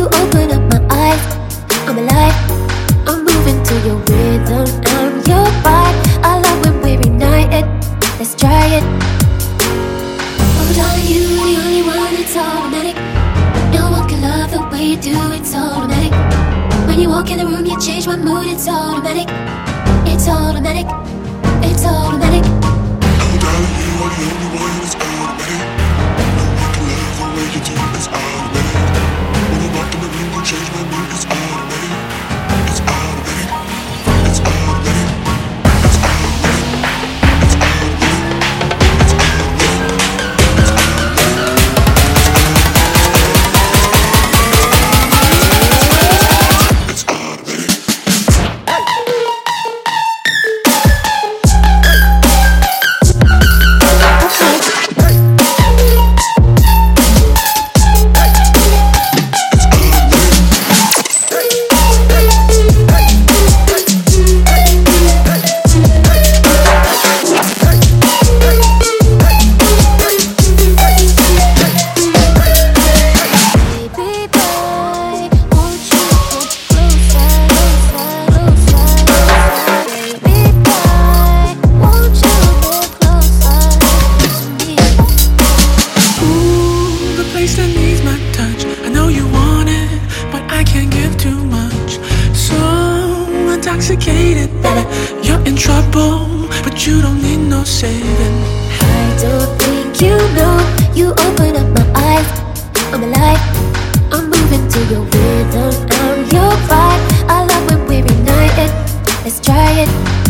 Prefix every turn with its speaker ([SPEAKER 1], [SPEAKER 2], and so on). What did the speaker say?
[SPEAKER 1] you open up my eyes, I'm alive. I'm moving to your rhythm, I'm your vibe. I love when we're united. Let's try it. Oh, darling, you the only one. It's automatic. No one can love the way you do. It's automatic. When you walk in the room, you change my mood. It's automatic. It's automatic. It's automatic.
[SPEAKER 2] Intoxicated, baby. You're in trouble, but you don't need no saving.
[SPEAKER 1] I don't think you know. You open up my eyes. I'm alive. I'm moving to your rhythm. I'm your vibe. I love when we reunite it. Let's try it.